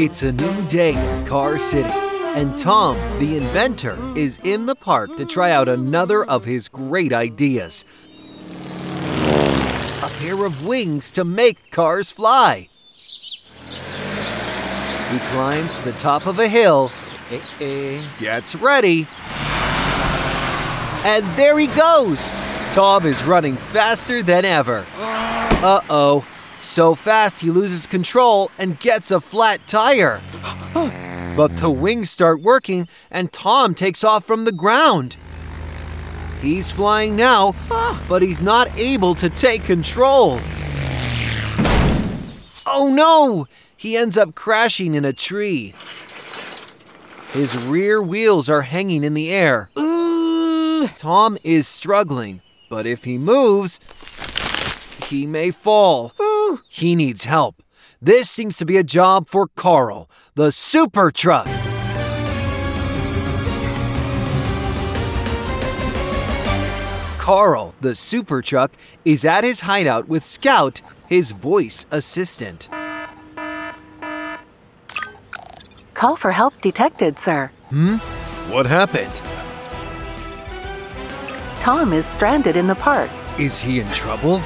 It's a new day in Car City, and Tom, the inventor, is in the park to try out another of his great ideas a pair of wings to make cars fly. He climbs to the top of a hill, gets ready, and there he goes! Tom is running faster than ever. Uh oh. So fast he loses control and gets a flat tire. But the wings start working and Tom takes off from the ground. He's flying now, but he's not able to take control. Oh no! He ends up crashing in a tree. His rear wheels are hanging in the air. Tom is struggling, but if he moves, he may fall. He needs help. This seems to be a job for Carl, the super truck. Carl, the super truck, is at his hideout with Scout, his voice assistant. Call for help detected, sir. Hmm? What happened? Tom is stranded in the park. Is he in trouble?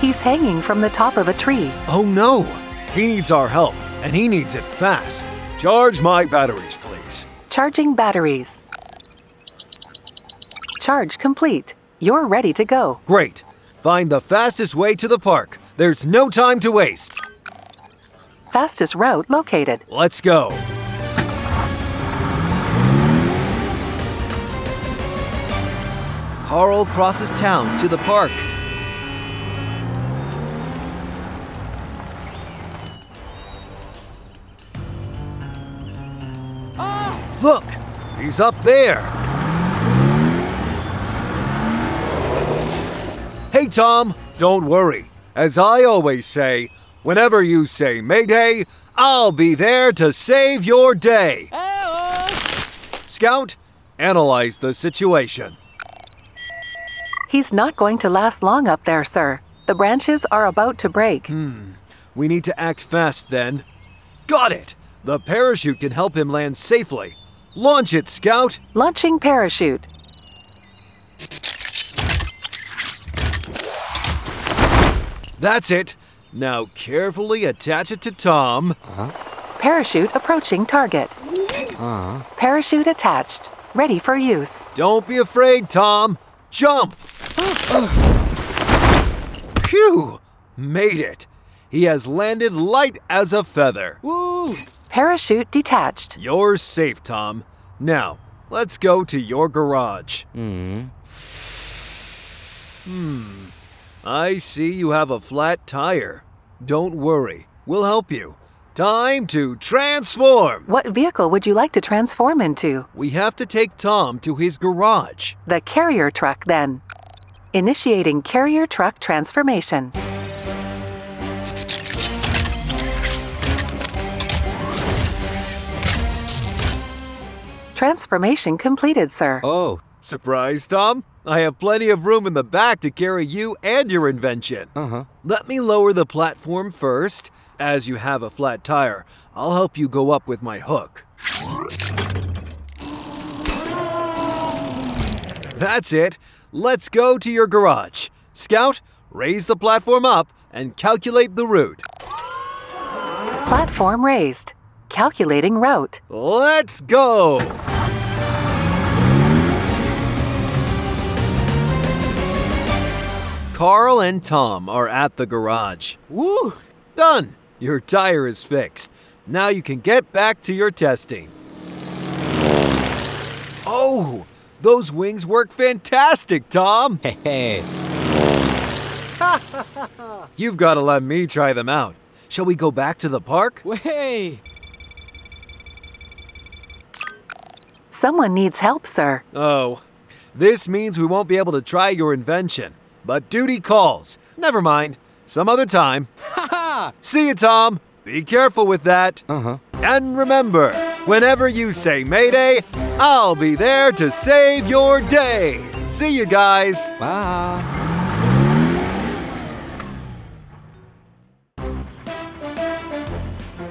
He's hanging from the top of a tree. Oh no! He needs our help, and he needs it fast. Charge my batteries, please. Charging batteries. Charge complete. You're ready to go. Great. Find the fastest way to the park. There's no time to waste. Fastest route located. Let's go. Carl crosses town to the park. Look, he's up there. Hey, Tom, don't worry. As I always say, whenever you say Mayday, I'll be there to save your day. Scout, analyze the situation. He's not going to last long up there, sir. The branches are about to break. Hmm. We need to act fast then. Got it! The parachute can help him land safely. Launch it, Scout! Launching parachute. That's it. Now carefully attach it to Tom. Parachute approaching target. Parachute attached. Ready for use. Don't be afraid, Tom. Jump! Phew! Made it. He has landed light as a feather. Parachute detached. You're safe, Tom. Now, let's go to your garage. Hmm. Hmm. I see you have a flat tire. Don't worry, we'll help you. Time to transform! What vehicle would you like to transform into? We have to take Tom to his garage. The carrier truck, then. Initiating carrier truck transformation. Transformation completed, sir. Oh, Surprise, Tom? I have plenty of room in the back to carry you and your invention. uh huh. Let me lower the platform first. As you have a flat tire, I'll help you go up with my hook. That's it. Let's go to your garage. Scout, raise the platform up and calculate the route. Platform raised. Calculating route. Let's go! Carl and Tom are at the garage. Woo! Done! Your tire is fixed. Now you can get back to your testing. Oh! Those wings work fantastic, Tom! Hey, You've got to let me try them out. Shall we go back to the park? hey! Someone needs help, sir. Oh, this means we won't be able to try your invention. But duty calls. Never mind. Some other time. Ha See you, Tom. Be careful with that. Uh huh. And remember, whenever you say Mayday, I'll be there to save your day. See you guys. Bye.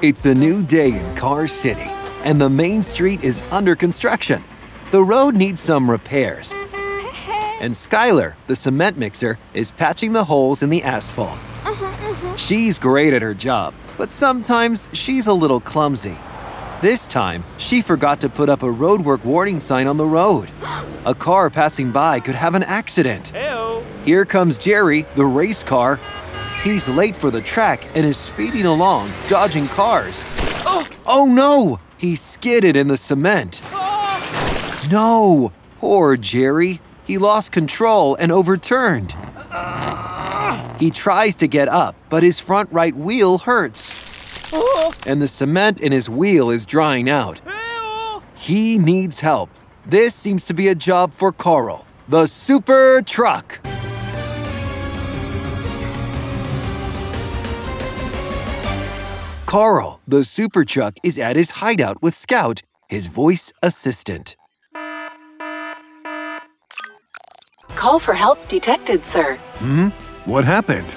It's a new day in Car City, and the main street is under construction. The road needs some repairs. And Skylar, the cement mixer, is patching the holes in the asphalt. Uh-huh, uh-huh. She's great at her job, but sometimes she's a little clumsy. This time, she forgot to put up a roadwork warning sign on the road. A car passing by could have an accident. Here comes Jerry, the race car. He's late for the track and is speeding along, dodging cars. Oh, no! He skidded in the cement. Ah! No! Poor Jerry. He lost control and overturned. He tries to get up, but his front right wheel hurts. And the cement in his wheel is drying out. He needs help. This seems to be a job for Carl, the super truck. Carl, the super truck, is at his hideout with Scout, his voice assistant. Call for help detected, sir. Hmm? What happened?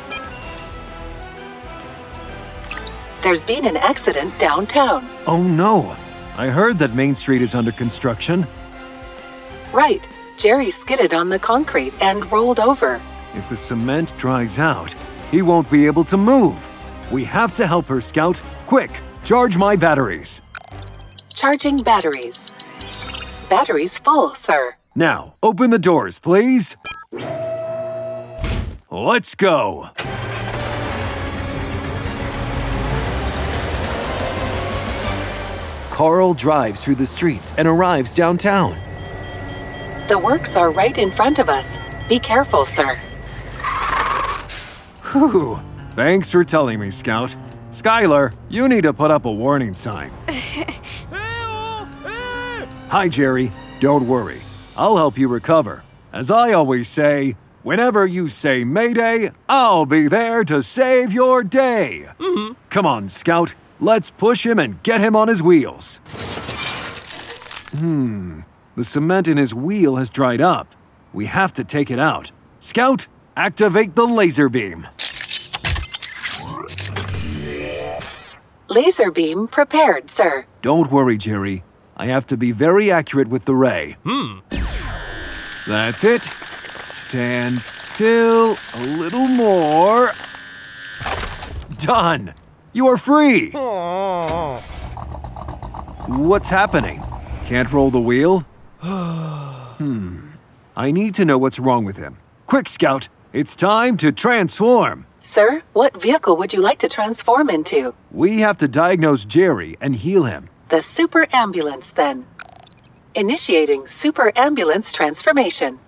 There's been an accident downtown. Oh no! I heard that Main Street is under construction. Right. Jerry skidded on the concrete and rolled over. If the cement dries out, he won't be able to move. We have to help her, Scout. Quick, charge my batteries. Charging batteries. Batteries full, sir. Now, open the doors, please. Let's go. Carl drives through the streets and arrives downtown. The works are right in front of us. Be careful, sir. Whew. Thanks for telling me, Scout. Skylar, you need to put up a warning sign. Hi, Jerry. Don't worry. I'll help you recover. As I always say, whenever you say Mayday, I'll be there to save your day. Come on, Scout. Let's push him and get him on his wheels. Hmm. The cement in his wheel has dried up. We have to take it out. Scout, activate the laser beam. Laser beam prepared, sir. Don't worry, Jerry. I have to be very accurate with the ray. Hmm. That's it. Stand still a little more. Done. You are free. What's happening? Can't roll the wheel? hmm. I need to know what's wrong with him. Quick, Scout. It's time to transform. Sir, what vehicle would you like to transform into? We have to diagnose Jerry and heal him. The super ambulance, then. Initiating super ambulance transformation.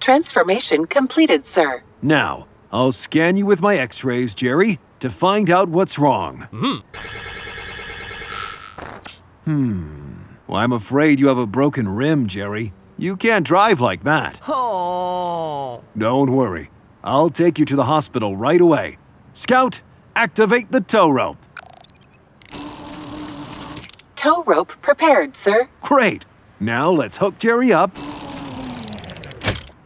Transformation completed, sir. Now, I'll scan you with my x rays, Jerry, to find out what's wrong. Hmm. Well, I'm afraid you have a broken rim, Jerry. You can't drive like that. Oh. Don't worry. I'll take you to the hospital right away. Scout, activate the tow rope. Tow rope prepared, sir. Great. Now let's hook Jerry up.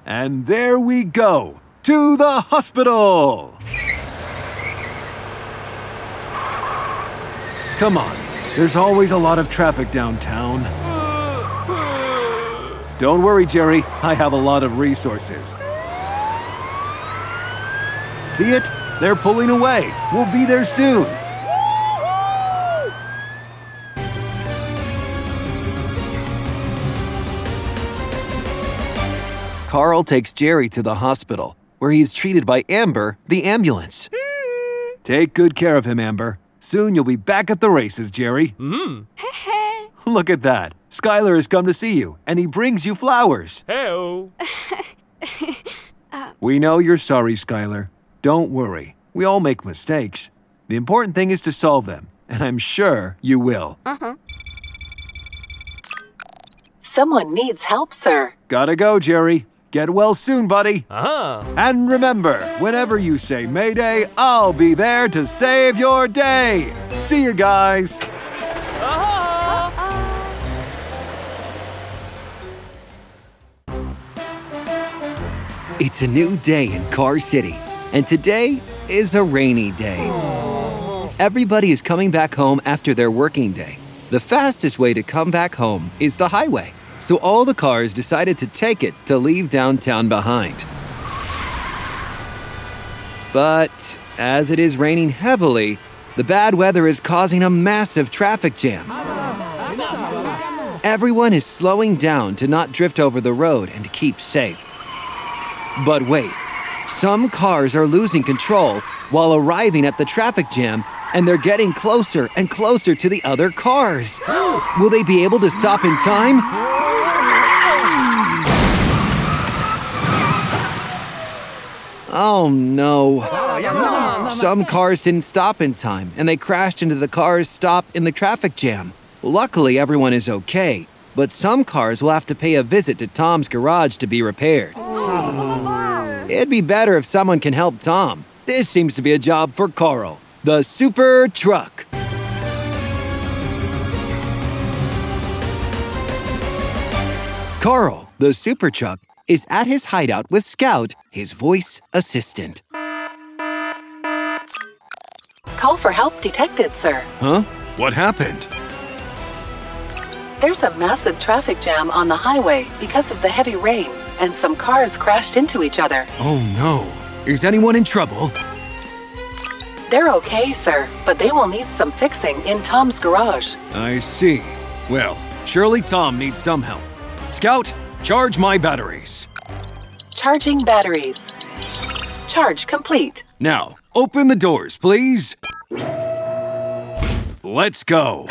And there we go. To the hospital. Come on. There's always a lot of traffic downtown. Don't worry, Jerry. I have a lot of resources. See it? They're pulling away. We'll be there soon. Carl takes Jerry to the hospital, where he is treated by Amber, the ambulance. Hmm. Take good care of him, Amber. Soon you'll be back at the races, Jerry. Hmm. Look at that. Skylar has come to see you, and he brings you flowers. Hello. Uh, we know you're sorry, Skylar. Don't worry. We all make mistakes. The important thing is to solve them, and I'm sure you will. Someone needs help, sir. Gotta go, Jerry. Get well soon, buddy. Uh-huh. And remember, whenever you say Mayday, I'll be there to save your day. See you guys. Uh-huh. It's a new day in Car City, and today is a rainy day. Everybody is coming back home after their working day. The fastest way to come back home is the highway, so all the cars decided to take it to leave downtown behind. But as it is raining heavily, the bad weather is causing a massive traffic jam. Everyone is slowing down to not drift over the road and keep safe. But wait, some cars are losing control while arriving at the traffic jam and they're getting closer and closer to the other cars. Will they be able to stop in time? Oh no. Some cars didn't stop in time and they crashed into the cars stopped in the traffic jam. Luckily, everyone is okay, but some cars will have to pay a visit to Tom's garage to be repaired. It'd be better if someone can help Tom. This seems to be a job for Carl, the super truck. Carl, the super truck, is at his hideout with Scout, his voice assistant. Call for help detected, sir. Huh? What happened? There's a massive traffic jam on the highway because of the heavy rain, and some cars crashed into each other. Oh no. Is anyone in trouble? They're okay, sir, but they will need some fixing in Tom's garage. I see. Well, surely Tom needs some help. Scout, charge my batteries. Charging batteries. Charge complete. Now, open the doors, please. Let's go.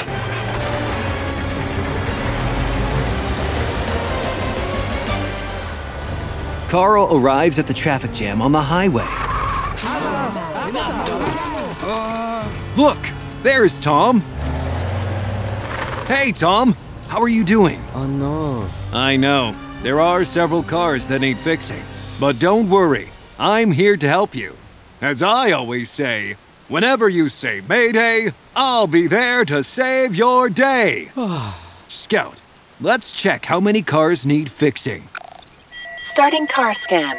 Carl arrives at the traffic jam on the highway. Look, there's Tom. Hey, Tom. How are you doing? Oh no. I know. There are several cars that need fixing. But don't worry. I'm here to help you. As I always say, whenever you say Mayday, I'll be there to save your day. Scout, let's check how many cars need fixing. Starting car scan.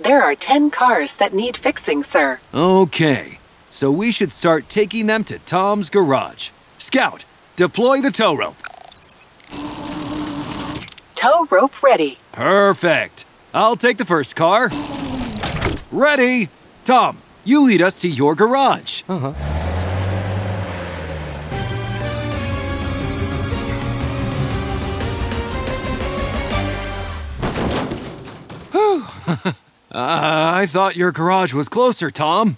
There are 10 cars that need fixing, sir. Okay, so we should start taking them to Tom's garage. Scout, deploy the tow rope. Tow rope ready. Perfect. I'll take the first car. Ready? Tom, you lead us to your garage. Uh huh. Uh, I thought your garage was closer, Tom.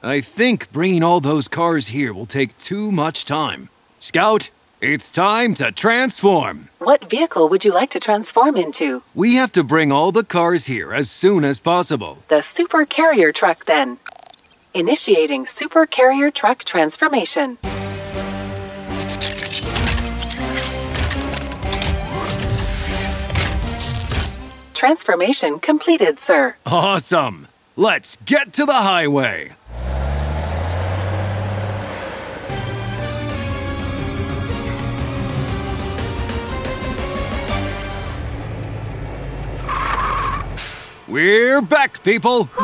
I think bringing all those cars here will take too much time. Scout, it's time to transform. What vehicle would you like to transform into? We have to bring all the cars here as soon as possible. The Super Carrier Truck, then. Initiating Super Carrier Truck transformation. Transformation completed, sir. Awesome. Let's get to the highway. We're back, people.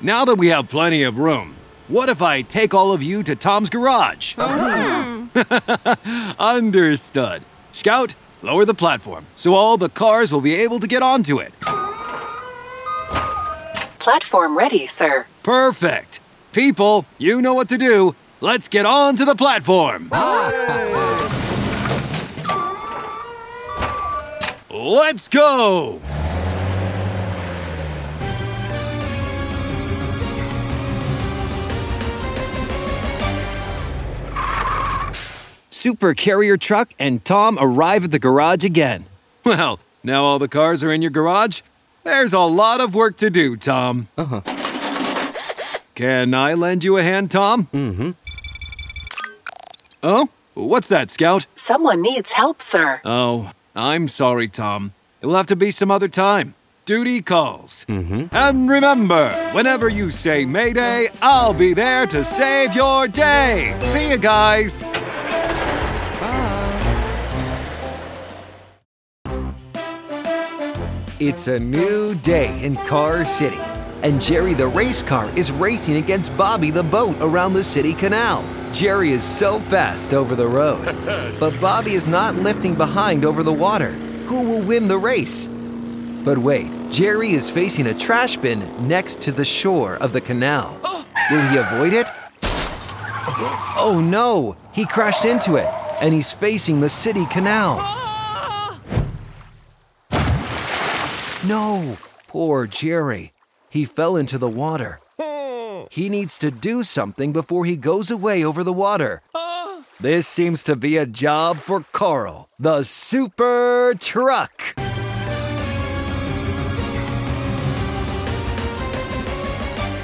now that we have plenty of room, what if I take all of you to Tom's garage? Uh-huh. Understood. Scout, lower the platform so all the cars will be able to get onto it. Platform ready, sir. Perfect. People, you know what to do. Let's get on to the platform. Let's go. Super Carrier Truck and Tom arrive at the garage again. Well, now all the cars are in your garage. There's a lot of work to do, Tom. Uh huh. Can I lend you a hand, Tom? Mm hmm. Oh, what's that, Scout? Someone needs help, sir. Oh, I'm sorry, Tom. It will have to be some other time. Duty calls. Mm hmm. And remember, whenever you say Mayday, I'll be there to save your day. See you guys. It's a new day in Car City, and Jerry the race car is racing against Bobby the boat around the city canal. Jerry is so fast over the road, but Bobby is not lifting behind over the water. Who will win the race? But wait, Jerry is facing a trash bin next to the shore of the canal. Oh. Will he avoid it? Oh no, he crashed into it, and he's facing the city canal. Oh. No, poor Jerry. He fell into the water. Hmm. He needs to do something before he goes away over the water. This seems to be a job for Carl, the super truck.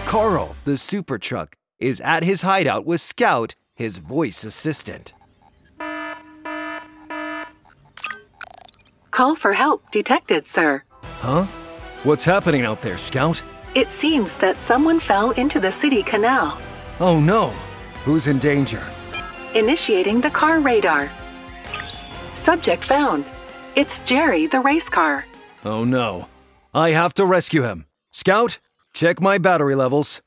Carl, the super truck, is at his hideout with Scout, his voice assistant. Call for help detected, sir. Huh? What's happening out there, Scout? It seems that someone fell into the city canal. Oh no! Who's in danger? Initiating the car radar. Subject found. It's Jerry, the race car. Oh no. I have to rescue him. Scout, check my battery levels.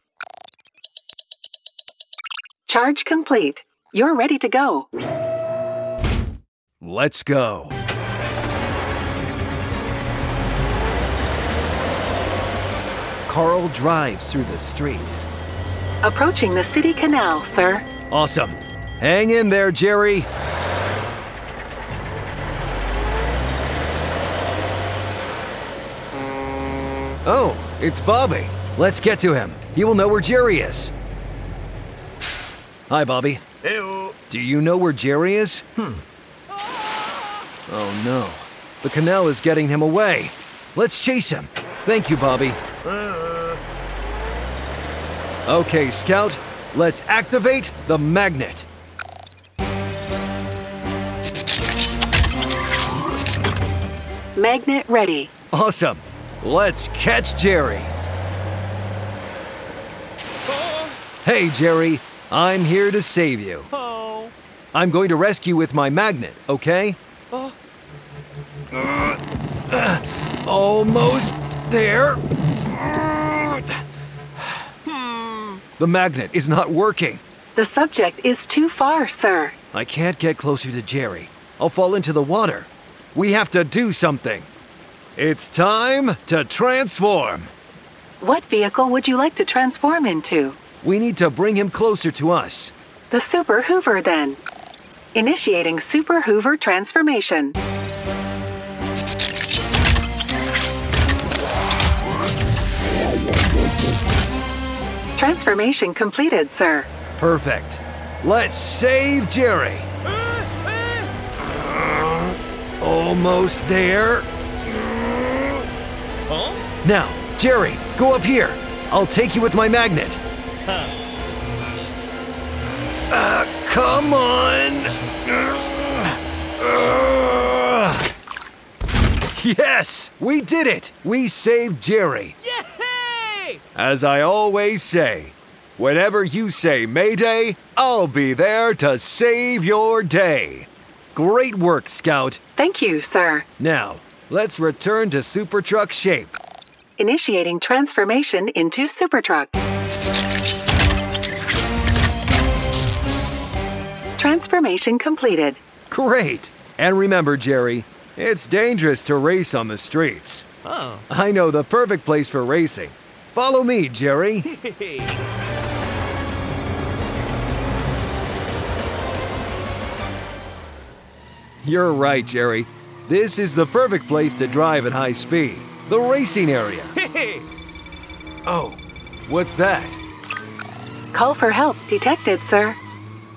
Charge complete. You're ready to go. Let's go. Carl drives through the streets. Approaching the city canal, sir. Awesome. Hang in there, Jerry. Oh, it's Bobby. Let's get to him. He will know where Jerry is. Hi, Bobby. Ew. Do you know where Jerry is? Hmm. Oh no. The canal is getting him away. Let's chase him. Thank you, Bobby. Uh, Okay, Scout, let's activate the magnet. Magnet ready. Awesome. Let's catch Jerry. Hey, Jerry. I'm here to save you. oh. I'm going to rescue with my magnet, okay? Oh. Uh, uh, almost there. The magnet is not working. The subject is too far, sir. I can't get closer to Jerry. I'll fall into the water. We have to do something. It's time to transform. What vehicle would you like to transform into? We need to bring him closer to us. The Super Hoover, then. Initiating Super Hoover transformation. Transformation completed, sir. Perfect. Let's save Jerry. Almost there. Huh? Now, Jerry, go up here. I'll take you with my magnet. Uh, come on. Uh, yes, we did it. We saved Jerry. Yay! As I always say, whenever you say Mayday, I'll be there to save your day. Great work, Scout. Thank you, sir. Now, let's return to Super Truck shape. Initiating transformation into Super Truck. Transformation completed. Great. And remember, Jerry, it's dangerous to race on the streets. Oh. I know the perfect place for racing. Follow me, Jerry. You're right, Jerry. This is the perfect place to drive at high speed. The racing area. Oh, what's that? Call for help detected, sir.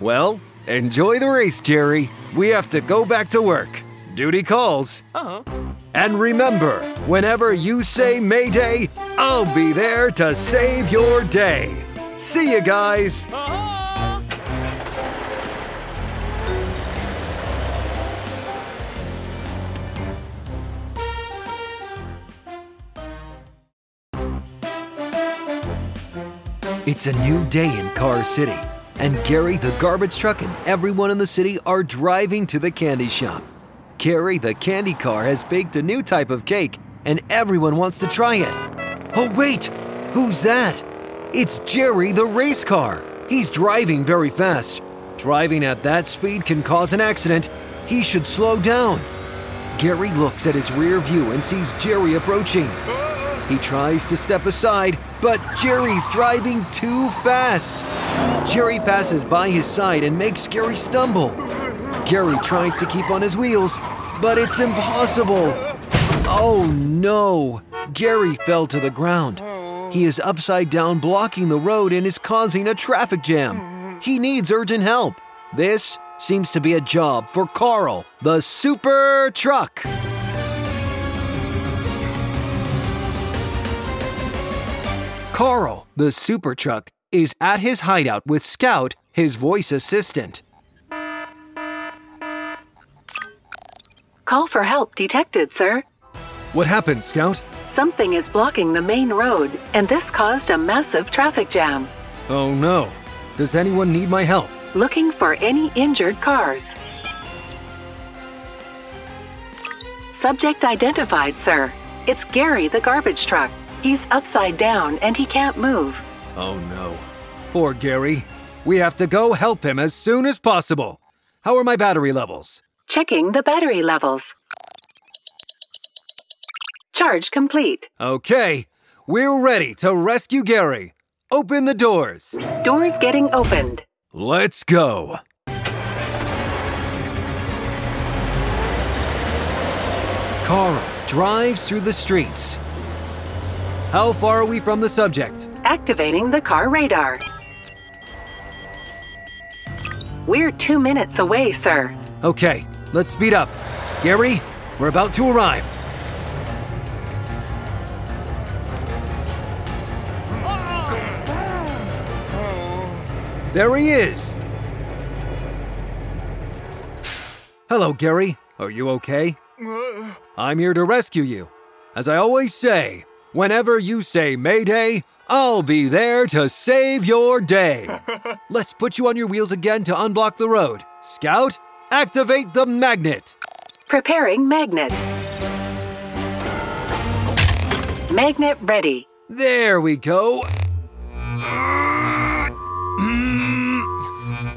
Well, enjoy the race, Jerry. We have to go back to work. Duty calls. Uh-huh. And remember, whenever you say Mayday, I'll be there to save your day. See you guys. It's a new day in Car City, and Gary the garbage truck and everyone in the city are driving to the candy shop. Carrie the candy car has baked a new type of cake, and everyone wants to try it. Oh, wait! Who's that? It's Jerry the race car. He's driving very fast. Driving at that speed can cause an accident. He should slow down. Gary looks at his rear view and sees Jerry approaching. He tries to step aside, but Jerry's driving too fast. Jerry passes by his side and makes Gary stumble. Gary tries to keep on his wheels, but it's impossible. Oh no! Gary fell to the ground. He is upside down, blocking the road, and is causing a traffic jam. He needs urgent help. This seems to be a job for Carl, the super truck. Carl, the super truck, is at his hideout with Scout, his voice assistant. Call for help detected, sir. What happened, Scout? Something is blocking the main road, and this caused a massive traffic jam. Oh no. Does anyone need my help? Looking for any injured cars. Subject identified, sir. It's Gary the garbage truck. He's upside down and he can't move. Oh no. Poor Gary. We have to go help him as soon as possible. How are my battery levels? Checking the battery levels. Charge complete. Okay, we're ready to rescue Gary. Open the doors. Doors getting opened. Let's go. Carl drives through the streets. How far are we from the subject? Activating the car radar. We're two minutes away, sir. Okay, let's speed up. Gary, we're about to arrive. There he is. Hello, Gary. Are you okay? I'm here to rescue you. As I always say, whenever you say Mayday, I'll be there to save your day. Let's put you on your wheels again to unblock the road. Scout, activate the magnet. Preparing magnet. Magnet ready. There we go.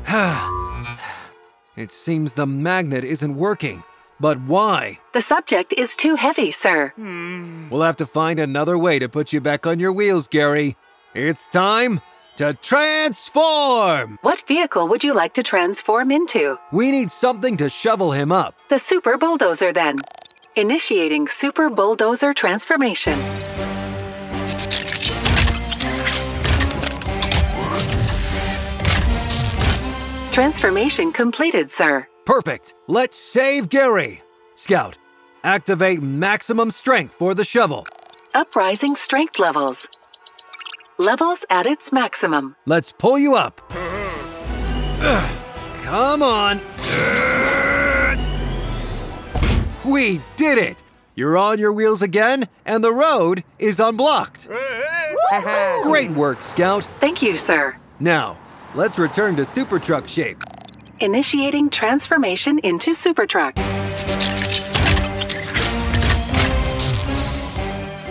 it seems the magnet isn't working. But why? The subject is too heavy, sir. We'll have to find another way to put you back on your wheels, Gary. It's time to transform! What vehicle would you like to transform into? We need something to shovel him up. The super bulldozer, then. Initiating super bulldozer transformation. Transformation completed, sir. Perfect. Let's save Gary. Scout, activate maximum strength for the shovel. Uprising strength levels. Levels at its maximum. Let's pull you up. Ugh, Come on. We did it. You're on your wheels again, and the road is unblocked. Great work, Scout. Thank you, sir. Now, let's return to super truck shape. Initiating transformation into super truck.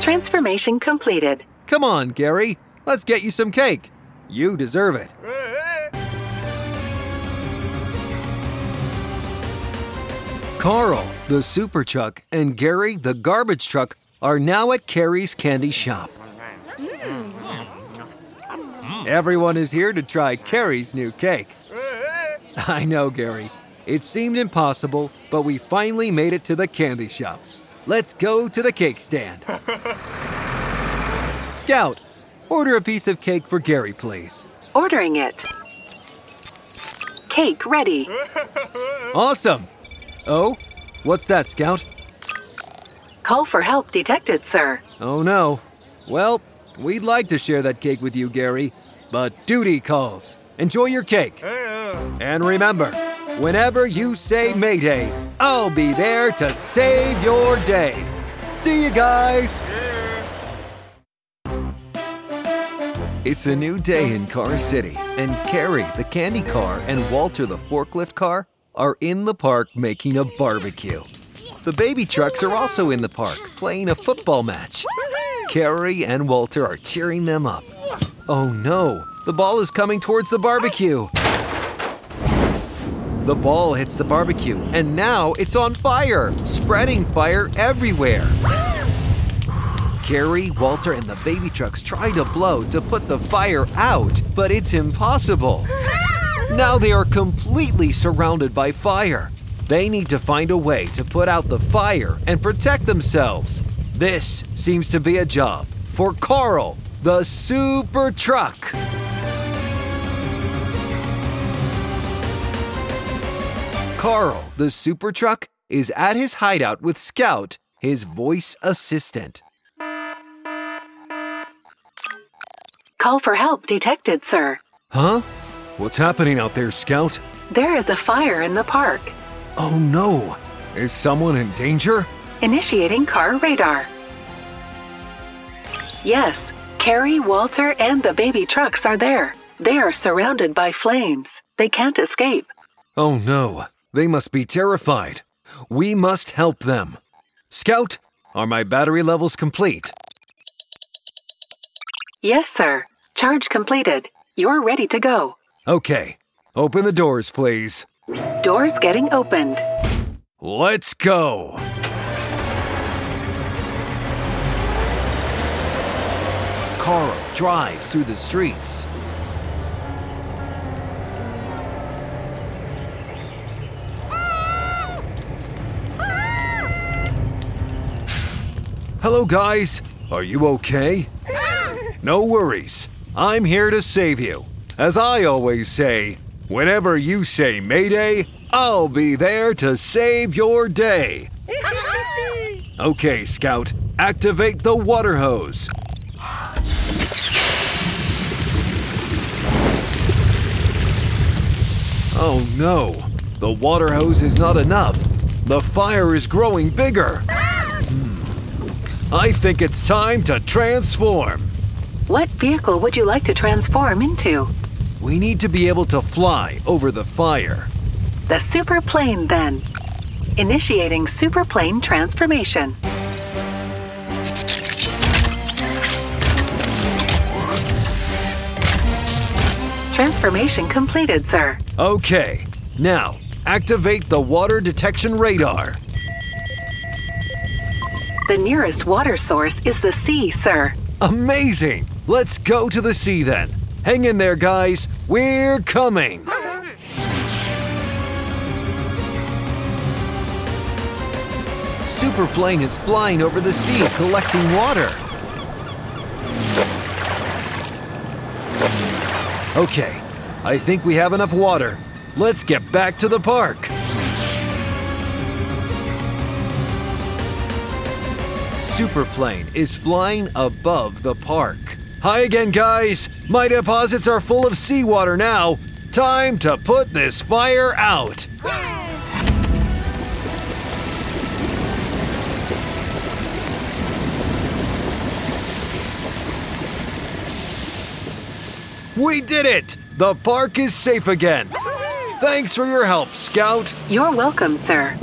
Transformation completed. Come on, Gary. Let's get you some cake. You deserve it. Carl, the super truck, and Gary, the garbage truck, are now at Carrie's candy shop. Everyone is here to try Carrie's new cake. I know, Gary. It seemed impossible, but we finally made it to the candy shop. Let's go to the cake stand. Scout, order a piece of cake for Gary, please. Ordering it. Cake ready. Awesome. Oh, what's that, Scout? Call for help detected, sir. Oh no. Well, we'd like to share that cake with you, Gary, but duty calls. Enjoy your cake. Uh. And remember, whenever you say Mayday, I'll be there to save your day. See you guys. It's a new day in Car City, and Carrie, the candy car, and Walter, the forklift car, are in the park making a barbecue. The baby trucks are also in the park playing a football match. Carrie and Walter are cheering them up. Oh no, the ball is coming towards the barbecue. The ball hits the barbecue, and now it's on fire, spreading fire everywhere. Carrie, Walter, and the baby trucks try to blow to put the fire out, but it's impossible. Now they are completely surrounded by fire. They need to find a way to put out the fire and protect themselves. This seems to be a job for Carl, the super truck. Carl, the super truck, is at his hideout with Scout, his voice assistant. Call for help detected, sir. Huh? What's happening out there, Scout? There is a fire in the park. Oh no! Is someone in danger? Initiating car radar. Yes, Carrie, Walter, and the baby trucks are there. They are surrounded by flames. They can't escape. Oh no, they must be terrified. We must help them. Scout, are my battery levels complete? Yes, sir. Charge completed. You're ready to go. Okay, open the doors, please. Doors getting opened. Let's go! Carl drives through the streets. Hello, guys. Are you okay? No worries. I'm here to save you. As I always say, whenever you say Mayday, I'll be there to save your day. Okay, Scout, activate the water hose. Oh no, the water hose is not enough. The fire is growing bigger. Hmm. I think it's time to transform. What vehicle would you like to transform into? We need to be able to fly over the fire. The super plane, then. Initiating super plane transformation. Transformation completed, sir. Okay, now activate the water detection radar. The nearest water source is the sea, sir. Amazing! Let's go to the sea then. Hang in there, guys. We're coming. Superplane is flying over the sea collecting water. Okay, I think we have enough water. Let's get back to the park. Superplane is flying above the park. Hi again, guys. My deposits are full of seawater now. Time to put this fire out. We did it! The park is safe again. Thanks for your help, Scout. You're welcome, sir.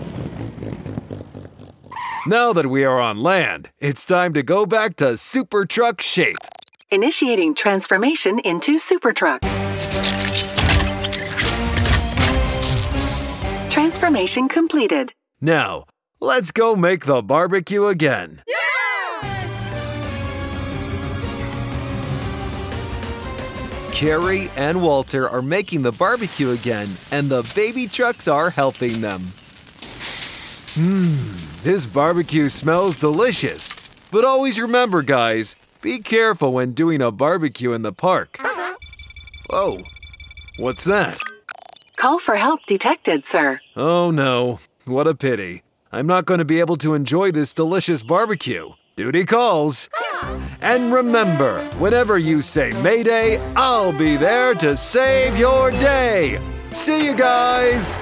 Now that we are on land, it's time to go back to super truck shape. Initiating transformation into super truck. Transformation completed. Now, let's go make the barbecue again. Carrie and Walter are making the barbecue again, and the baby trucks are helping them. Mmm, this barbecue smells delicious. But always remember, guys, be careful when doing a barbecue in the park. Uh-huh. Oh, what's that? Call for help detected, sir. Oh no, what a pity. I'm not going to be able to enjoy this delicious barbecue. Duty calls. And remember, whenever you say Mayday, I'll be there to save your day. See you guys!